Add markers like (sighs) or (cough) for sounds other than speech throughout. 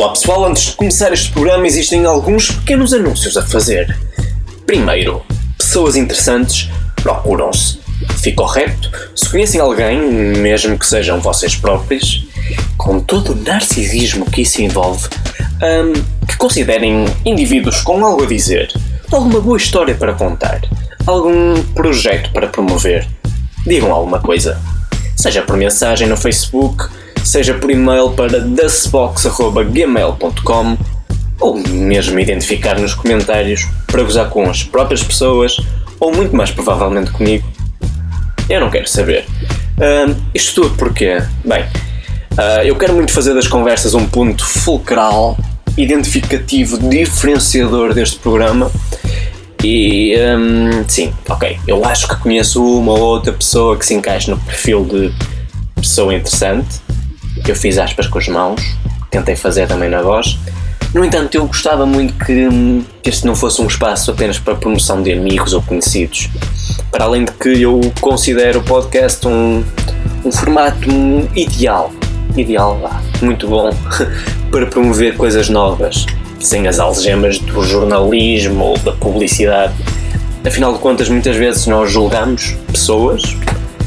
Olá pessoal, antes de começar este programa existem alguns pequenos anúncios a fazer. Primeiro, pessoas interessantes procuram-se. Fico reto, se conhecem alguém, mesmo que sejam vocês próprios, com todo o narcisismo que isso envolve, hum, que considerem indivíduos com algo a dizer, alguma boa história para contar, algum projeto para promover, digam alguma coisa. Seja por mensagem no Facebook, seja por e-mail para dustbox.gmail.com ou mesmo identificar nos comentários para gozar com as próprias pessoas ou muito mais provavelmente comigo. Eu não quero saber. Uh, isto tudo porque, bem, uh, eu quero muito fazer das conversas um ponto fulcral, identificativo, diferenciador deste programa. E um, sim, ok, eu acho que conheço uma ou outra pessoa que se encaixa no perfil de pessoa interessante eu fiz aspas com as mãos, tentei fazer também na voz. No entanto, eu gostava muito que, que este não fosse um espaço apenas para promoção de amigos ou conhecidos. Para além de que eu considero o podcast um, um formato ideal, ideal, muito bom, (laughs) para promover coisas novas, sem as algemas do jornalismo ou da publicidade. Afinal de contas, muitas vezes nós julgamos pessoas,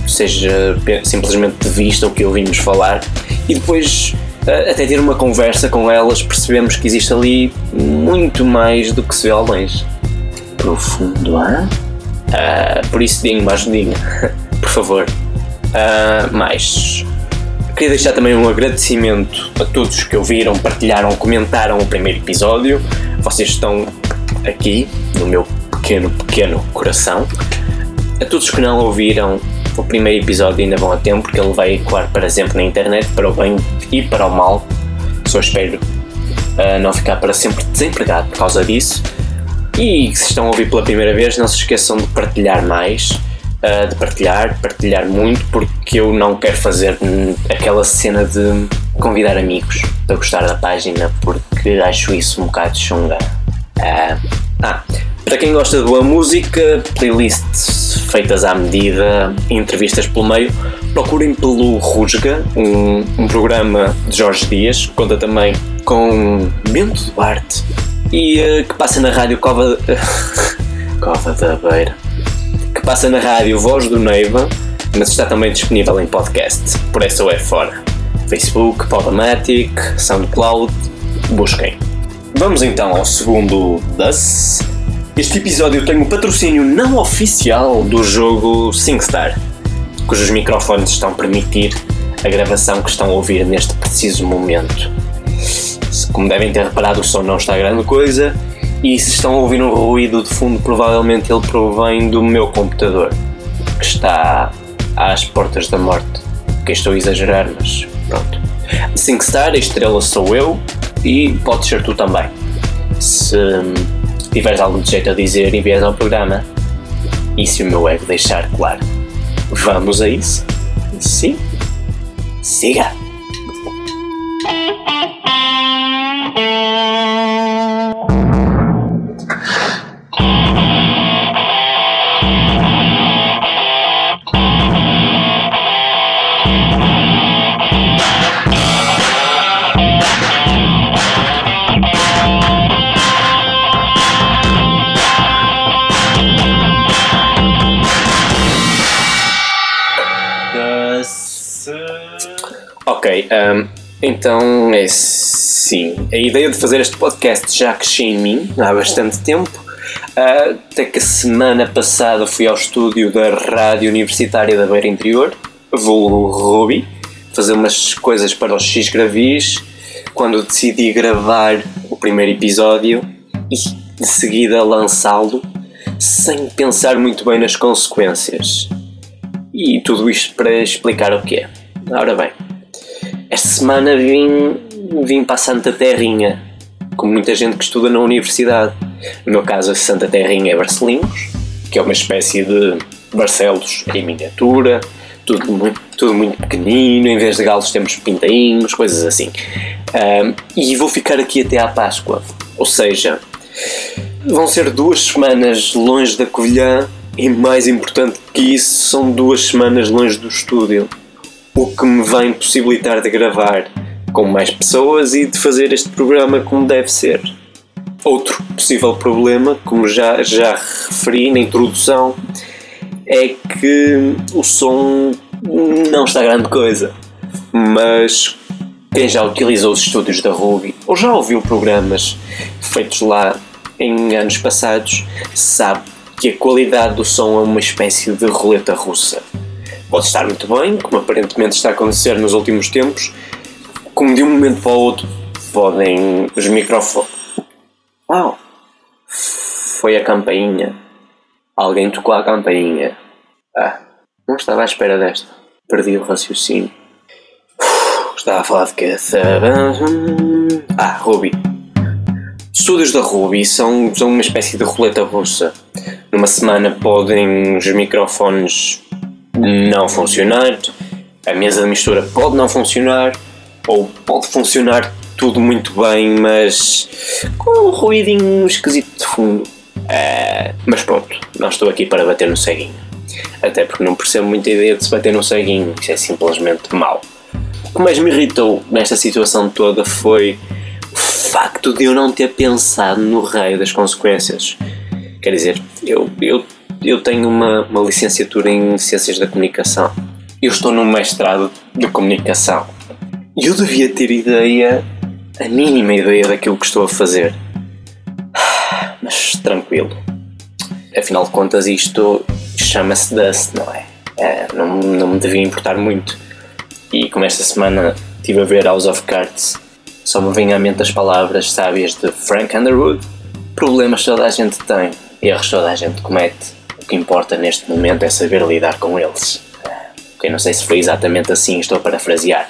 seja simplesmente de vista o que ouvimos falar, e depois eh, até ter uma conversa com elas percebemos que existe ali muito mais do que se vê ao longe. Profundo, hã? Uh, por isso deem mais ajudinha, (laughs) por favor. Uh, mais. Queria deixar também um agradecimento a todos que ouviram, partilharam, comentaram o primeiro episódio. Vocês estão aqui no meu pequeno, pequeno coração. A todos que não ouviram, o primeiro episódio ainda vão a tempo porque ele vai ecoar para sempre na internet, para o bem e para o mal. Só espero uh, não ficar para sempre desempregado por causa disso. E se estão a ouvir pela primeira vez, não se esqueçam de partilhar mais, uh, de partilhar, partilhar muito, porque eu não quero fazer aquela cena de convidar amigos para gostar da página, porque acho isso um bocado chunga. Uh, ah, para quem gosta de boa música, playlists feitas à medida, entrevistas pelo meio, procurem pelo Rusga, um, um programa de Jorge Dias, que conta também com Bento Duarte e uh, que passa na rádio Cova, (laughs) Cova da Beira, que passa na rádio Voz do Neiva, mas está também disponível em podcast, por essa é fora. Facebook, Podomatic, SoundCloud, busquem. Vamos então ao segundo das este episódio tem o um patrocínio não oficial do jogo SingStar, cujos microfones estão a permitir a gravação que estão a ouvir neste preciso momento. Como devem ter reparado, o som não está grande coisa e se estão a ouvir um ruído de fundo, provavelmente ele provém do meu computador, que está às portas da morte. Que estou a exagerar, mas pronto. SingStar, a estrela sou eu e pode ser tu também. Se tiveres algo de jeito a dizer, envias ao programa. E se o meu ego deixar claro, vamos a isso? Sim? Siga! Ok, um, então é sim. A ideia de fazer este podcast já cresceu em mim há bastante tempo. Uh, até que a semana passada fui ao estúdio da Rádio Universitária da Beira Interior, vou Ruby, fazer umas coisas para os X Gravis. Quando decidi gravar o primeiro episódio e de seguida lançá-lo sem pensar muito bem nas consequências. E tudo isto para explicar o que é. Ora bem, esta semana vim, vim para Santa Terrinha, como muita gente que estuda na universidade. No meu caso, a Santa Terrinha é Barcelinhos, que é uma espécie de Barcelos em miniatura, tudo muito, tudo muito pequenino, em vez de galos temos pintainhos, coisas assim. Um, e vou ficar aqui até à Páscoa, ou seja, vão ser duas semanas longe da Covilhã e mais importante que isso, são duas semanas longe do estúdio o que me vai impossibilitar de gravar com mais pessoas e de fazer este programa como deve ser. Outro possível problema, como já, já referi na introdução, é que o som não está grande coisa. Mas quem já utilizou os estúdios da Ruby ou já ouviu programas feitos lá em anos passados sabe que a qualidade do som é uma espécie de roleta russa. Pode estar muito bem, como aparentemente está a acontecer nos últimos tempos, como de um momento para o outro podem os microfones. Uau! Foi a campainha. Alguém tocou a campainha. Ah, não estava à espera desta. Perdi o raciocínio. Estava a falar de que. Ah, Ruby. Estúdios da Ruby são, são uma espécie de roleta russa. Numa semana podem os microfones não funcionar, a mesa de mistura pode não funcionar, ou pode funcionar tudo muito bem, mas com um ruidinho esquisito de fundo. Uh, mas pronto, não estou aqui para bater no ceguinho. Até porque não percebo muita ideia de se bater no ceguinho, isso é simplesmente mau. O que mais me irritou nesta situação toda foi o facto de eu não ter pensado no raio das consequências. Quer dizer, eu, eu, eu tenho uma, uma licenciatura em Ciências da Comunicação. Eu estou num mestrado de Comunicação e eu devia ter ideia, a mínima ideia daquilo que estou a fazer. (sighs) Mas tranquilo. Afinal de contas, isto chama-se Dust, não é? é não, não me devia importar muito. E como esta semana estive a ver House of Cards, só me vêm à mente as palavras sábias de Frank Underwood. Problemas toda a gente tem, erros toda a gente comete. O que importa neste momento é saber lidar com eles. Ok, não sei se foi exatamente assim, estou a parafrasear.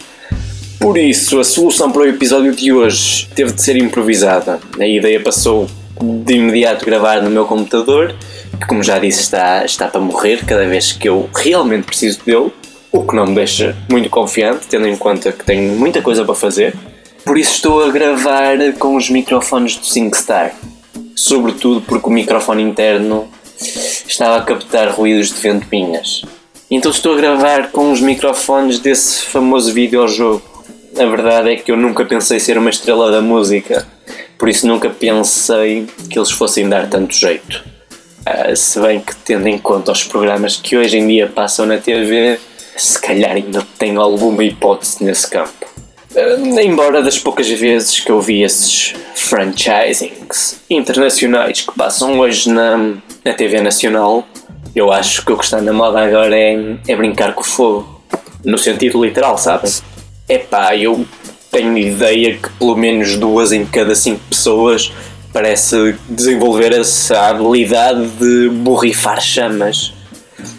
Por isso, a solução para o episódio de hoje teve de ser improvisada. A ideia passou de imediato gravar no meu computador, que, como já disse, está, está para morrer cada vez que eu realmente preciso dele, o que não me deixa muito confiante, tendo em conta que tenho muita coisa para fazer. Por isso, estou a gravar com os microfones do SingStar, sobretudo porque o microfone interno estava a captar ruídos de ventoinhas. Então, estou a gravar com os microfones desse famoso videojogo a verdade é que eu nunca pensei ser uma estrela da música, por isso nunca pensei que eles fossem dar tanto jeito. Uh, se bem que, tendo em conta os programas que hoje em dia passam na TV, se calhar ainda tenho alguma hipótese nesse campo. Embora das poucas vezes que eu vi esses franchisings internacionais que passam hoje na, na TV Nacional, eu acho que o que está na moda agora é, é brincar com o fogo. No sentido literal, sabem? Epá, eu tenho ideia que pelo menos duas em cada cinco pessoas parece desenvolver essa habilidade de borrifar chamas.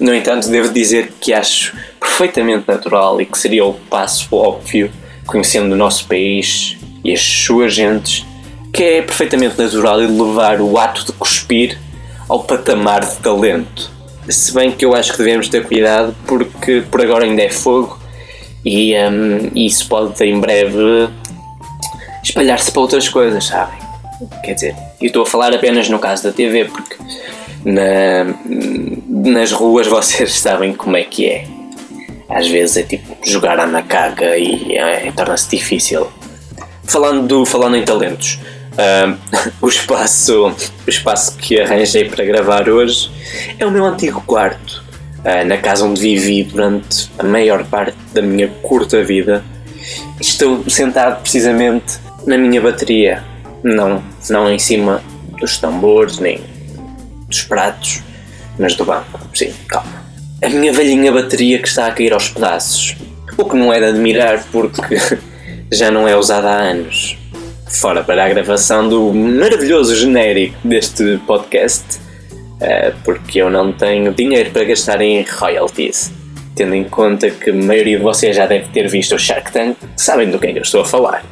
No entanto, devo dizer que acho perfeitamente natural e que seria o passo óbvio, conhecendo o nosso país e as suas gentes, que é perfeitamente natural elevar o ato de cuspir ao patamar de talento. Se bem que eu acho que devemos ter cuidado porque por agora ainda é fogo e um, isso pode em breve espalhar-se para outras coisas, sabem? Quer dizer, eu estou a falar apenas no caso da TV, porque na, nas ruas (laughs) vocês sabem como é que é. Às vezes é tipo jogar à macaca e é, torna-se difícil. Falando, do, falando em talentos, um, (laughs) o, espaço, o espaço que arranjei para gravar hoje é o meu antigo quarto uh, na casa onde vivi durante a maior parte da minha curta vida. Estou sentado precisamente na minha bateria, não, não em cima dos tambores nem dos pratos, mas do banco. Sim, calma. A minha velhinha bateria que está a cair aos pedaços. O que não é de admirar porque (laughs) já não é usada há anos. Fora para a gravação do maravilhoso genérico deste podcast, eh, porque eu não tenho dinheiro para gastar em royalties. Tendo em conta que a maioria de vocês já deve ter visto o Shark Tank, sabem do é que eu estou a falar.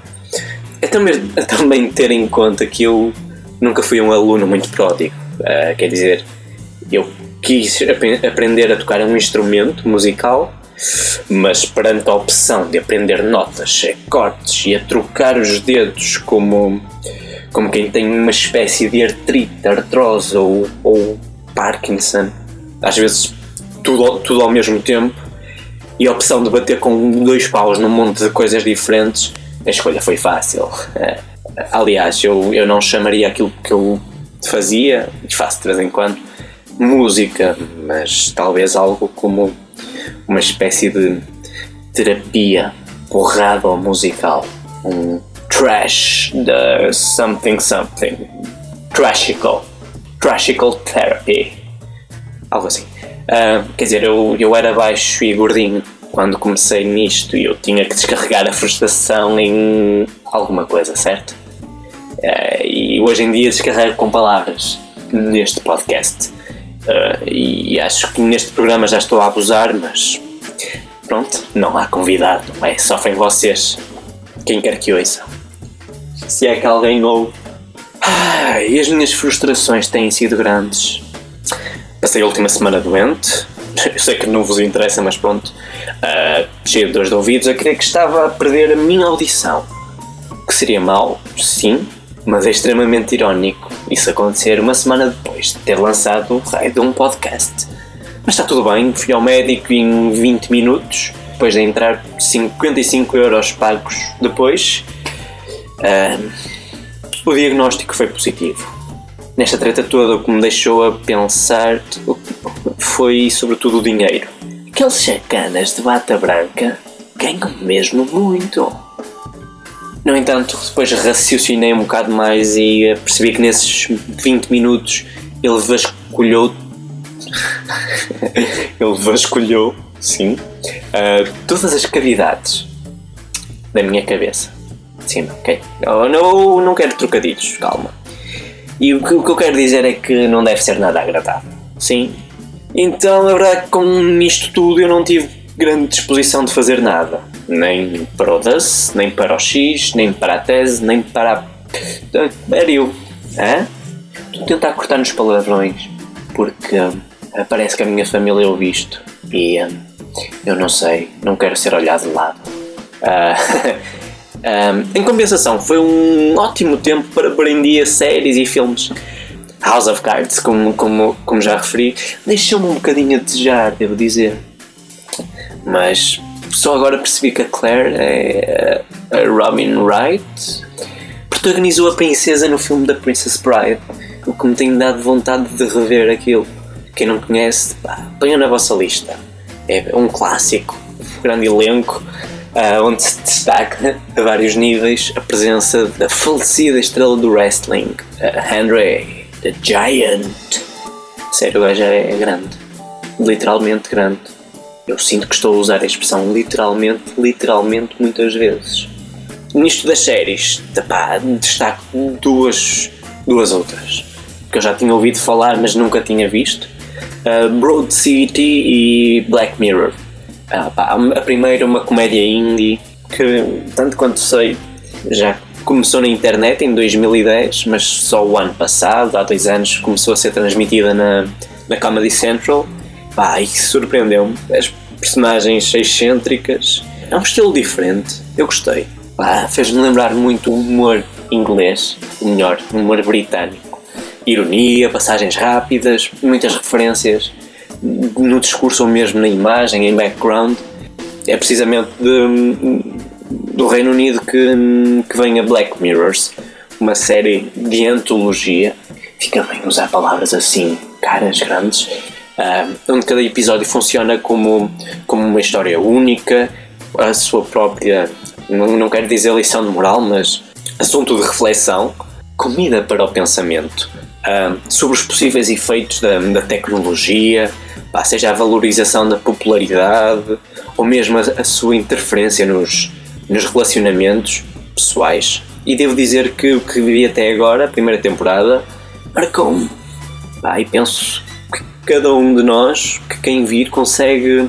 É também, (laughs) é também ter em conta que eu nunca fui um aluno muito pródigo. Uh, quer dizer, eu quis ap aprender a tocar um instrumento musical, mas perante a opção de aprender notas, acordes e a trocar os dedos como como quem tem uma espécie de artrite, artrose ou, ou Parkinson, às vezes tudo, tudo ao mesmo tempo, e a opção de bater com dois paus num monte de coisas diferentes a escolha foi fácil. (laughs) Aliás, eu, eu não chamaria aquilo que eu fazia, e faço de vez em quando, música, mas talvez algo como uma espécie de terapia porrada ou musical. Um trash the something something. Trashical. Trashical therapy. Algo assim. Uh, quer dizer, eu, eu era baixo e gordinho quando comecei nisto e eu tinha que descarregar a frustração em alguma coisa, certo? Uh, e hoje em dia descarrego com palavras neste podcast. Uh, e acho que neste programa já estou a abusar, mas pronto, não há convidado, é? Sofrem vocês, quem quer que ouça. Se é que alguém ouve. Ah, e as minhas frustrações têm sido grandes. Passei a última semana doente. (laughs) Eu sei que não vos interessa, mas pronto. Uh, cheio de dores de ouvidos, eu creio que estava a perder a minha audição. Que seria mau, sim, mas é extremamente irónico isso acontecer uma semana depois de ter lançado o raio de um podcast. Mas está tudo bem, fui ao médico em 20 minutos, depois de entrar 55 euros pagos depois. Uh, o diagnóstico foi positivo nesta treta toda, o que me deixou a pensar foi sobretudo o dinheiro. Aqueles chacanas de bata branca ganham mesmo muito. No entanto, depois raciocinei um bocado mais e percebi que nesses 20 minutos ele vasculhou. (laughs) ele vasculhou, sim, uh, todas as cavidades da minha cabeça. Sim, ok? Eu não, não quero trocadilhos, calma. E o que, o que eu quero dizer é que não deve ser nada agradável. Sim. Então, a verdade que com isto tudo eu não tive grande disposição de fazer nada. Nem para o DAS, nem para o X, nem para a tese, nem para a. Era eu. Hã? Estou a tentar cortar nos palavrões porque uh, parece que a minha família ouve isto e uh, eu não sei, não quero ser olhado de lado. Uh, (laughs) em compensação, foi um ótimo tempo para brandir séries e filmes. House of Cards, como, como, como já referi, deixou-me um bocadinho a desejar, devo dizer. Mas só agora percebi que a Claire é a Robin Wright. Protagonizou a princesa no filme da Princess Bride, o que me tem dado vontade de rever aquilo. Quem não conhece, pá, ponha na vossa lista. É um clássico, grande elenco, uh, onde se destaca a vários níveis a presença da falecida estrela do wrestling, uh, Henry the Giant. Sério, o gajo é grande, literalmente grande. Eu sinto que estou a usar a expressão literalmente, literalmente muitas vezes. Nisto das séries, pá, destaco duas, duas outras que eu já tinha ouvido falar, mas nunca tinha visto. Uh, Broad City e Black Mirror. Ah, pá, a primeira uma comédia indie que, tanto quanto sei, já começou na internet em 2010, mas só o ano passado, há dois anos, começou a ser transmitida na, na Comedy Central. Pá, e surpreendeu-me. As personagens excêntricas. É um estilo diferente. Eu gostei. fez-me lembrar muito o humor inglês, melhor, o humor britânico. Ironia, passagens rápidas, muitas referências no discurso ou mesmo na imagem, em background, é precisamente de, do Reino Unido que, que vem a Black Mirrors, uma série de antologia. Fica bem usar palavras assim, caras grandes, uh, onde cada episódio funciona como, como uma história única, a sua própria, não, não quero dizer lição de moral, mas assunto de reflexão, comida para o pensamento. Uh, sobre os possíveis efeitos da, da tecnologia, pá, seja a valorização da popularidade ou mesmo a, a sua interferência nos, nos relacionamentos pessoais. E devo dizer que o que vi até agora, a primeira temporada, marcou-me. E penso cada um de nós, que quem vir, consegue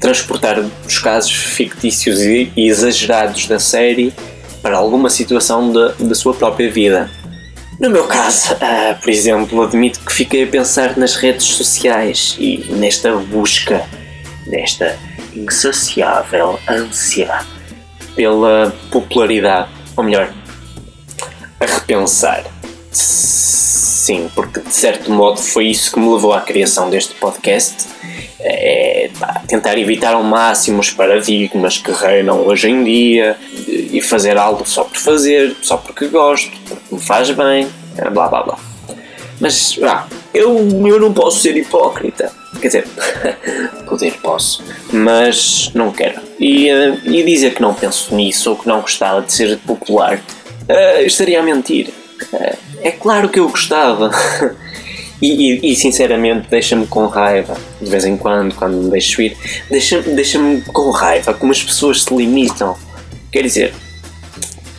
transportar os casos fictícios e exagerados da série para alguma situação da, da sua própria vida. No meu caso, uh, por exemplo, admito que fiquei a pensar nas redes sociais e nesta busca, nesta insaciável ânsia pela popularidade, ou melhor, a repensar. Sim, porque de certo modo foi isso que me levou à criação deste podcast. É pá, tentar evitar ao máximo os paradigmas que reinam hoje em dia e fazer algo só por fazer, só porque gosto, porque me faz bem, blá blá blá. Mas, ah, eu, eu não posso ser hipócrita. Quer dizer, (laughs) poder posso, mas não quero. E, uh, e dizer que não penso nisso ou que não gostava de ser popular uh, estaria a mentir. Uh, é claro que eu gostava. (laughs) e, e, e, sinceramente deixa-me com raiva, de vez em quando, quando me deixo ir, deixa-me deixa com raiva como as pessoas se limitam. Quer dizer,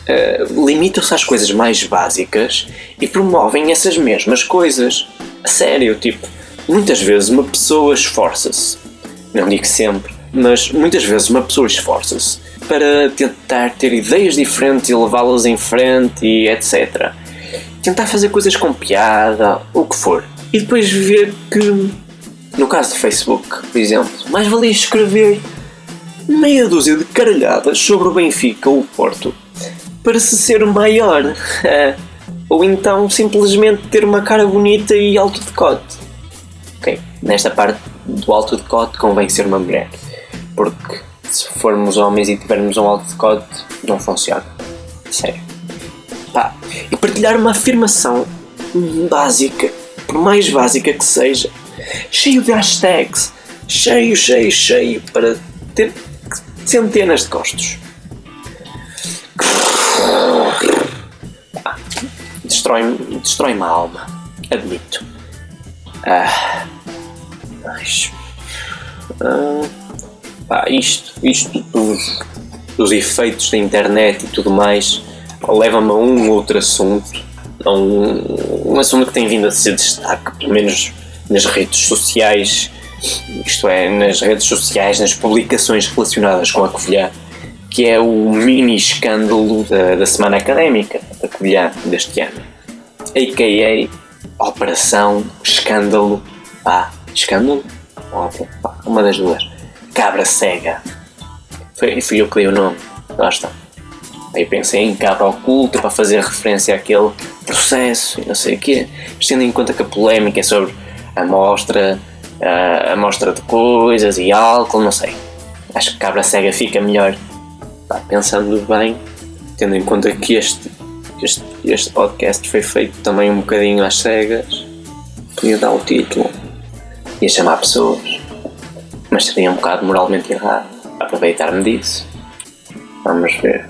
uh, limitam-se às coisas mais básicas e promovem essas mesmas coisas. A sério, tipo, muitas vezes uma pessoa esforça-se, não digo sempre, mas muitas vezes uma pessoa esforça-se para tentar ter ideias diferentes e levá-las em frente e etc. Tentar fazer coisas com piada, o que for. E depois ver que, no caso do Facebook, por exemplo, mais valia escrever meia dúzia de caralhadas sobre o Benfica ou o Porto para se ser maior. (laughs) Ou então simplesmente ter uma cara bonita e alto decote. Ok, nesta parte do alto decote convém ser uma mulher. Porque se formos homens e tivermos um alto decote, não funciona. Sério. Pá. E partilhar uma afirmação básica, por mais básica que seja, cheio de hashtags, cheio, cheio, cheio, para ter centenas de costos. destrói-me destrói a alma, admito. Ah, mas. Ah, pá, isto, isto dos, dos efeitos da internet e tudo mais leva-me a um outro assunto, a um, um assunto que tem vindo a ser destaque, pelo menos nas redes sociais, isto é, nas redes sociais, nas publicações relacionadas com a Covilhã, que é o mini escândalo da, da semana académica da Covilhã deste ano a.k.a. Operação Escândalo. Pá, escândalo? Óbvio, pá, uma das duas. Cabra Cega. Foi, fui eu que dei o nome. Lá está. Aí pensei em cabra oculta para fazer referência àquele processo e não sei o quê. Mas tendo em conta que a polémica é sobre a amostra, a amostra de coisas e álcool, não sei. Acho que cabra cega fica melhor. Pá, pensando bem, tendo em conta que este este, este podcast foi feito também um bocadinho às cegas. Podia dar o título. Ia chamar pessoas. Mas seria um bocado moralmente errado. Aproveitar-me disso. Vamos ver.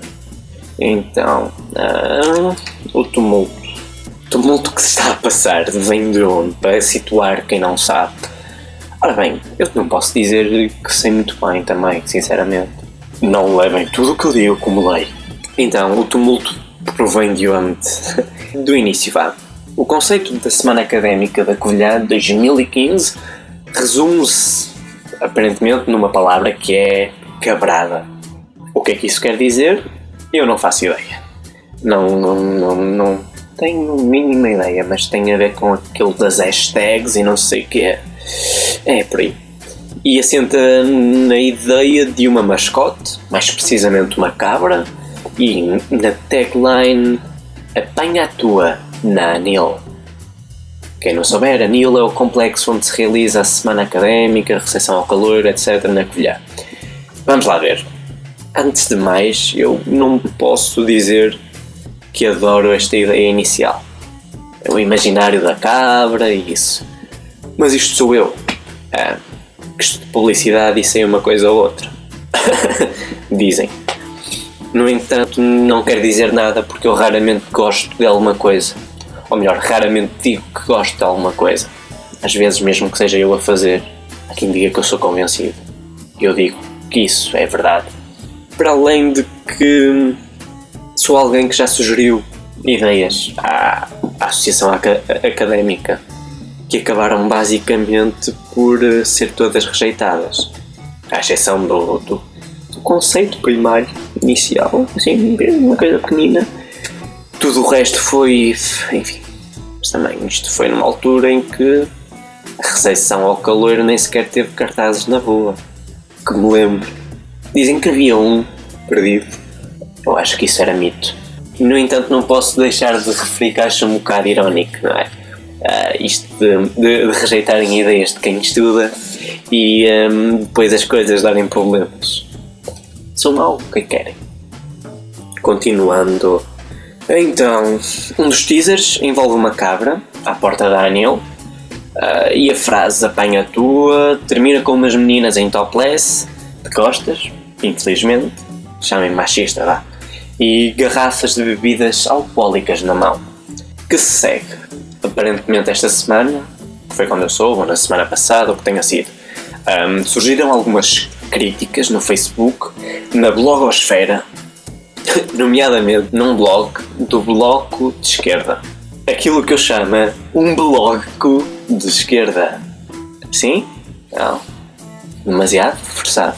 Então, uh, o tumulto. O tumulto que se está a passar vem de onde? Para situar quem não sabe. Ora bem, eu não posso dizer que sei muito bem também, sinceramente. Não levem tudo o que eu digo como lei. Então, o tumulto provém de onde? (laughs) Do início, vá. O conceito da Semana Académica da Covilhã 2015 resume-se aparentemente numa palavra que é cabrada. O que é que isso quer dizer? Eu não faço ideia. Não, não, não, não tenho mínima ideia, mas tem a ver com aquilo das hashtags e não sei o que é. É por aí. E assenta na ideia de uma mascote, mais precisamente uma cabra, e na tagline Apanha a tua na ANIL. Quem não souber, ANIL é o complexo onde se realiza a semana académica, recepção ao calor, etc. na Covilhã. Vamos lá ver. Antes de mais, eu não posso dizer que adoro esta ideia inicial. É o imaginário da cabra e isso. Mas isto sou eu. Ah, que de publicidade e sei uma coisa ou outra. (laughs) Dizem. No entanto, não quer dizer nada porque eu raramente gosto de alguma coisa. Ou melhor, raramente digo que gosto de alguma coisa. Às vezes, mesmo que seja eu a fazer, há quem diga que eu sou convencido. Eu digo que isso é verdade. Para além de que sou alguém que já sugeriu ideias à, à Associação Académica que acabaram basicamente por eh, ser todas rejeitadas, à exceção do, do conceito primário, inicial, assim, uma coisa pequenina. Tudo o resto foi, enfim, mas também isto foi numa altura em que a recepção ao calor nem sequer teve cartazes na rua, que me lembro. Dizem que havia um perdido. Eu acho que isso era mito. No entanto, não posso deixar de referir que acho um bocado irónico, não é? Uh, isto de, de, de, rejeitarem ideias de quem estuda e um, depois as coisas darem problemas. Sou mau, o que querem? Continuando. Então, um dos teasers envolve uma cabra à porta da Anil uh, e a frase apanha a tua termina com umas meninas em topless, de costas, infelizmente, chamem machista, vá, e garrafas de bebidas alcoólicas na mão. Que se segue, aparentemente esta semana, foi quando eu soube, ou na semana passada, ou que tenha sido, um, surgiram algumas críticas no Facebook, na blogosfera, (laughs) nomeadamente num blog do Bloco de Esquerda. Aquilo que eu chamo um bloco de esquerda. Sim? Não. Demasiado forçado.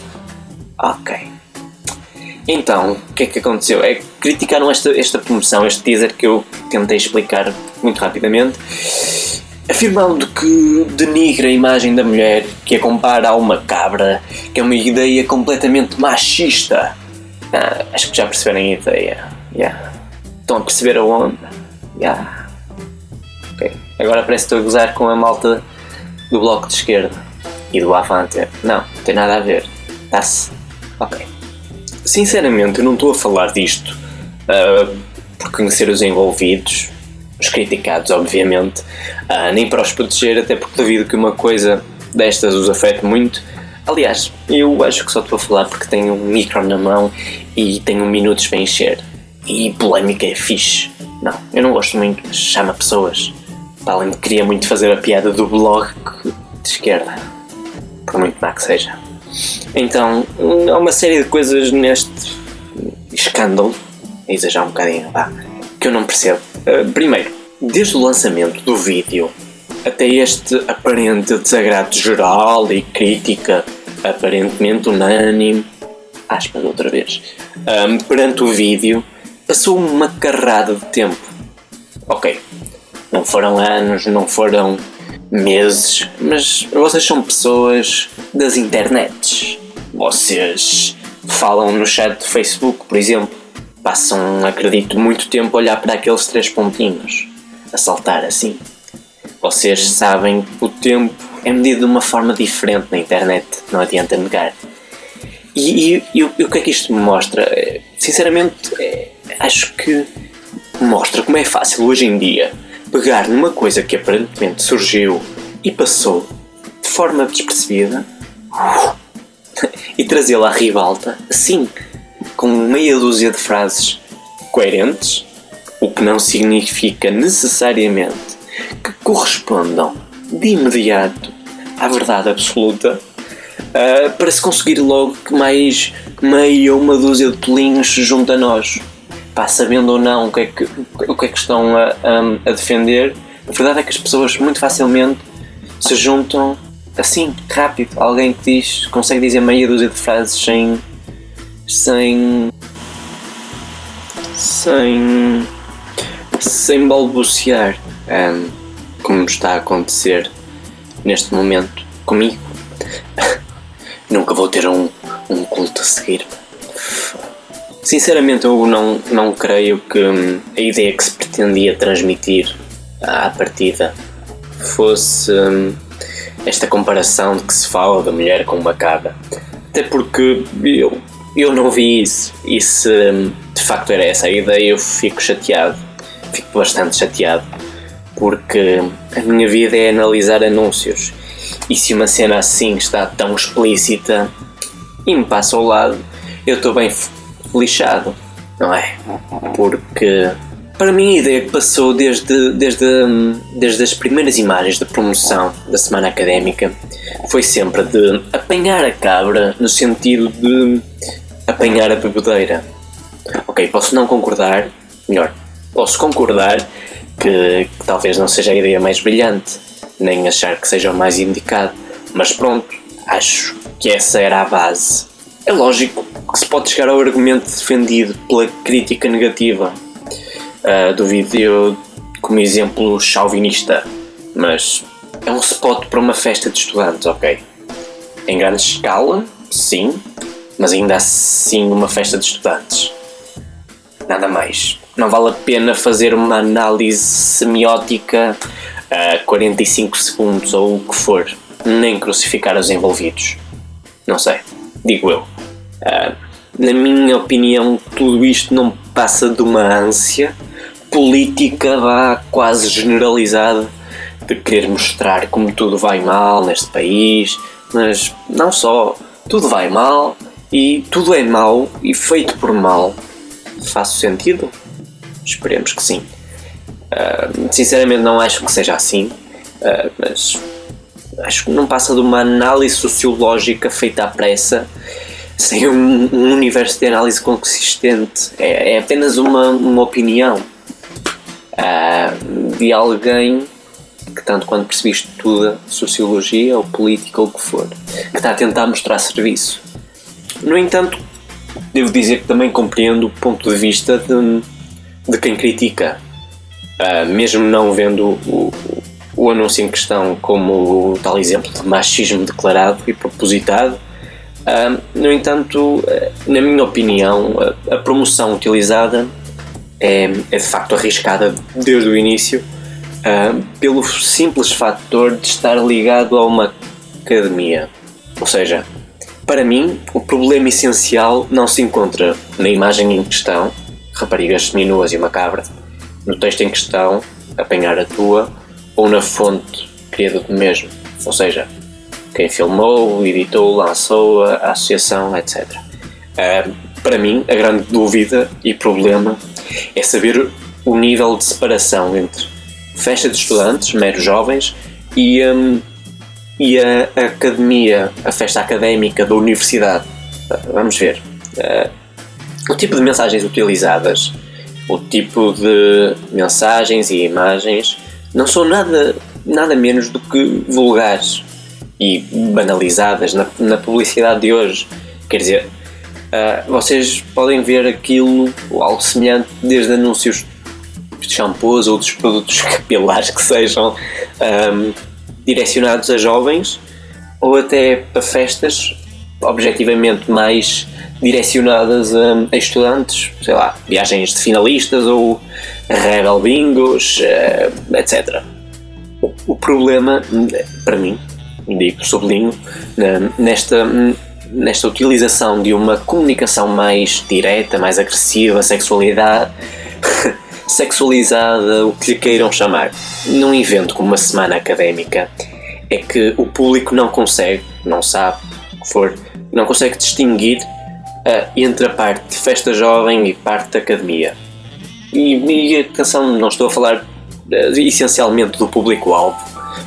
Ok. Então, o que é que aconteceu? É criticaram esta, esta promoção, este teaser que eu tentei explicar muito rapidamente, afirmando que denigra a imagem da mulher, que a compara a uma cabra, que é uma ideia completamente machista. Ah, acho que já perceberam a ideia. Yeah. Estão a perceber a onda? Yeah. Ok. Agora parece que estou a gozar com a malta do bloco de esquerda e do Avante. Não, não tem nada a ver. Está-se. Ok. Sinceramente, eu não estou a falar disto uh, por conhecer os envolvidos, os criticados, obviamente, uh, nem para os proteger, até porque duvido que uma coisa destas os afete muito. Aliás, eu acho que só estou a falar porque tenho um micro na mão e tenho minutos para encher. E polémica é fixe. Não, eu não gosto muito, mas chama pessoas. Para além de queria muito fazer a piada do blog de esquerda. Por muito má que seja. Então, há uma série de coisas neste escândalo, exagerar um bocadinho, vá, que eu não percebo. Uh, primeiro, desde o lançamento do vídeo até este aparente desagrado geral e crítica aparentemente unânime, aspas outra vez, um, perante o vídeo, passou uma carrada de tempo. Ok, não foram anos, não foram meses, mas vocês são pessoas das internets. Vocês falam no chat do Facebook, por exemplo. Passam, acredito, muito tempo a olhar para aqueles três pontinhos, a saltar assim. Vocês sabem que o tempo é medido de uma forma diferente na internet, não adianta negar. E, e, e, o que é que isto me mostra? Sinceramente, é, acho que mostra como é fácil hoje em dia pegar numa coisa que aparentemente surgiu e passou de forma despercebida (laughs) e trazê-la à ribalta, assim, com meia dúzia de frases coerentes, o que não significa necessariamente que correspondam de imediato à verdade absoluta, uh, para se conseguir logo que mais meia ou uma dúzia de pelinhos se a nós pá, sabendo ou não o que é que, o que, é que estão a, a, a defender, a verdade é que as pessoas muito facilmente se juntam assim, rápido. Alguém que diz, consegue dizer meia dúzia de frases sem. sem. sem. sem balbuciar, um, como está a acontecer neste momento comigo. (laughs) Nunca vou ter um, um culto a seguir. Sinceramente, eu não, não creio que hum, a ideia que se pretendia transmitir à partida fosse hum, esta comparação de que se fala da mulher com uma cabra. Até porque eu, eu não vi isso. E se hum, de facto era essa a ideia, eu fico chateado. Fico bastante chateado. Porque a minha vida é analisar anúncios. E se uma cena assim está tão explícita e me passa ao lado, eu estou bem lixado, não é? Porque para mim a ideia que passou desde, desde, desde as primeiras imagens da promoção da semana académica foi sempre de apanhar a cabra no sentido de apanhar a bebedeira. Ok, posso não concordar, melhor, posso concordar que, que talvez não seja a ideia mais brilhante, nem achar que seja o mais indicado, mas pronto, acho que essa era a base. É lógico que se pode chegar ao argumento defendido pela crítica negativa uh, do vídeo como exemplo chauvinista, mas é um spot para uma festa de estudantes, ok? Em grande escala, sim, mas ainda assim uma festa de estudantes. Nada mais. Não vale a pena fazer uma análise semiótica a 45 segundos ou o que for. nem crucificar os envolvidos. Não sei, digo eu. Na minha opinião, tudo isto não passa de uma ânsia política vá quase generalizada de querer mostrar como tudo vai mal neste país, mas não só, tudo vai mal e tudo é mal e feito por mal. Faz sentido? Esperemos que sim. Uh, sinceramente, não acho que seja assim, uh, mas acho que não passa de uma análise sociológica feita à pressa, sem um, um universo de análise consistente. É, é apenas uma, uma opinião uh, de alguém que, tanto quando percebi, estuda sociologia ou política ou o que for, que está a tentar mostrar serviço. No entanto, devo dizer que também compreendo o ponto de vista de, de quem critica, uh, mesmo não vendo o, o anúncio em questão como tal exemplo de machismo declarado e propositado. No entanto, na minha opinião, a, promoção utilizada é, é, de facto arriscada desde o início, pelo simples fator de estar ligado a uma academia. Ou seja, para mim, o problema essencial não se encontra na imagem em questão, raparigas seminuas e uma cabra, no texto em questão, apanhar a tua, ou na fonte criada do mesmo, ou seja, quem filmou, editou, lançou, a associação, etc. Uh, para mim, a grande dúvida e problema é saber o nível de separação entre festa de estudantes, meros jovens, e, um, e a, academia, a festa académica da universidade. Vamos ver. Uh, o tipo de mensagens utilizadas, o tipo de mensagens e imagens não são nada, nada menos do que vulgares e banalizadas na, na publicidade de hoje. Quer dizer, Uh, vocês podem ver aquilo ou algo semelhante desde anúncios de shampoos ou dos produtos (laughs) capilares que sejam um, direcionados a jovens ou até para festas objetivamente mais direcionadas a, a estudantes, sei lá, viagens de finalistas ou rebel bingos, uh, etc. O, o, problema, para mim, indico, sublinho, nesta nesta utilização de uma comunicação mais direta, mais agressiva, sexualidade, (laughs) sexualizada, o que lhe queiram chamar, num evento como uma semana académica, é que o público não consegue, não sabe for, não consegue distinguir uh, entre a parte de festa jovem e parte da academia. E, e atenção, não estou a falar uh, essencialmente do público-alvo,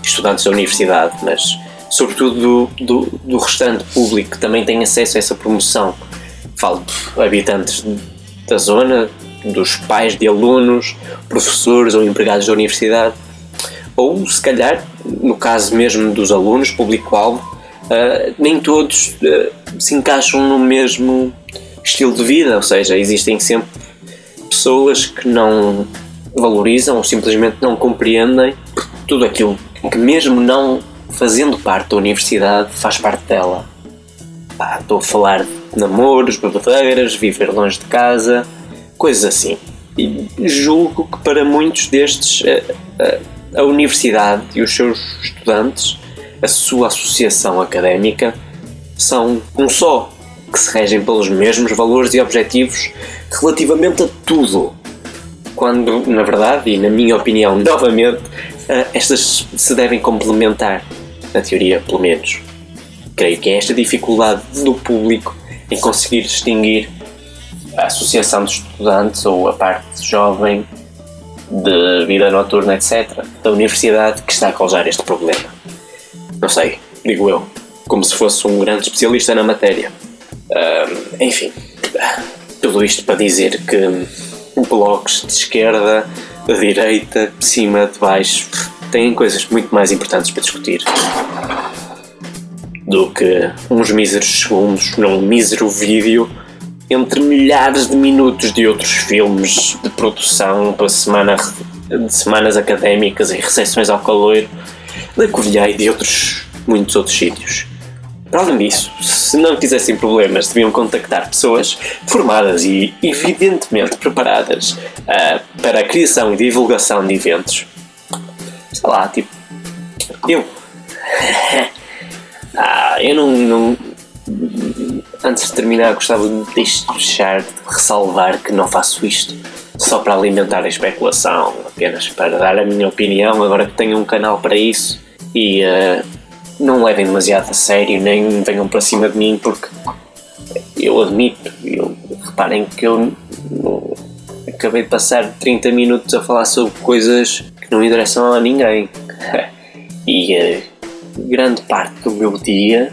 estudantes da universidade, mas sobretudo do, do, do, restante público que também tem acesso a essa promoção. Falo de habitantes da zona, dos pais de alunos, professores ou empregados da universidade, ou se calhar, no caso mesmo dos alunos, público-alvo, uh, nem todos uh, se encaixam no mesmo estilo de vida, ou seja, existem sempre pessoas que não valorizam ou simplesmente não compreendem tudo aquilo que, mesmo não fazendo parte da universidade, faz parte dela. Estou a falar de namoros, bebedeiras, viver longe de casa, coisas assim. E julgo que para muitos destes, a, a, a universidade e os seus estudantes, a sua associação académica, são um só, que se regem pelos mesmos valores e objetivos relativamente a tudo. Quando, na verdade, e na minha opinião, (laughs) novamente, estas se devem complementar na teoria, pelo menos. Creio que é esta dificuldade do público em conseguir distinguir a associação de estudantes ou a parte jovem de vida noturna, etc., da universidade que está a causar este problema. Não sei, digo eu, como se fosse um grande especialista na matéria. Uh, enfim, tudo isto para dizer que blogs de esquerda, de direita, de cima, de baixo, têm coisas muito mais importantes para discutir do que uns míseros segundos num mísero vídeo entre milhares de minutos de outros filmes de produção para semana, de semanas académicas e recepções ao calor da Covilhã e de outros muitos outros sítios. Para além disso, se não quisessem problemas, deviam contactar pessoas formadas e evidentemente preparadas uh, para a criação e divulgação de eventos sei lá, tipo, eu. (laughs) Ah, eu não, não. Antes de terminar, gostava de deixar de ressalvar que não faço isto só para alimentar a especulação, apenas para dar a minha opinião. Agora que tenho um canal para isso e uh, não levem demasiado a sério, nem venham para cima de mim, porque eu admito, eu, reparem que eu acabei de passar 30 minutos a falar sobre coisas não interessam a ninguém. (laughs) e uh, grande parte do meu dia,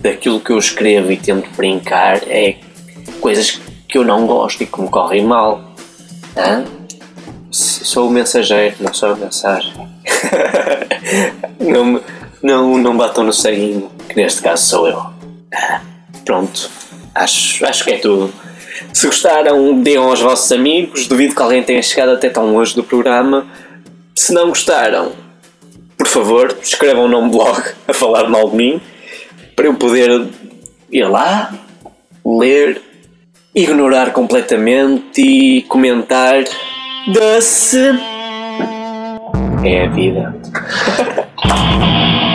daquilo que eu escrevo e tento brincar, é coisas que eu não gosto e que me correm mal. Hã? Sou o mensageiro, não sou a mensagem. (laughs) não, não, não batam no ceguinho, que neste caso sou eu. Pronto, acho, acho que é tudo. Se gostaram, deem aos vossos amigos. Duvido que alguém tenha chegado até tão longe do programa. Se não gostaram, por favor, escrevam num blog a falar mal de mim para eu poder ir lá, ler, ignorar completamente e comentar. Doce é a vida. (laughs)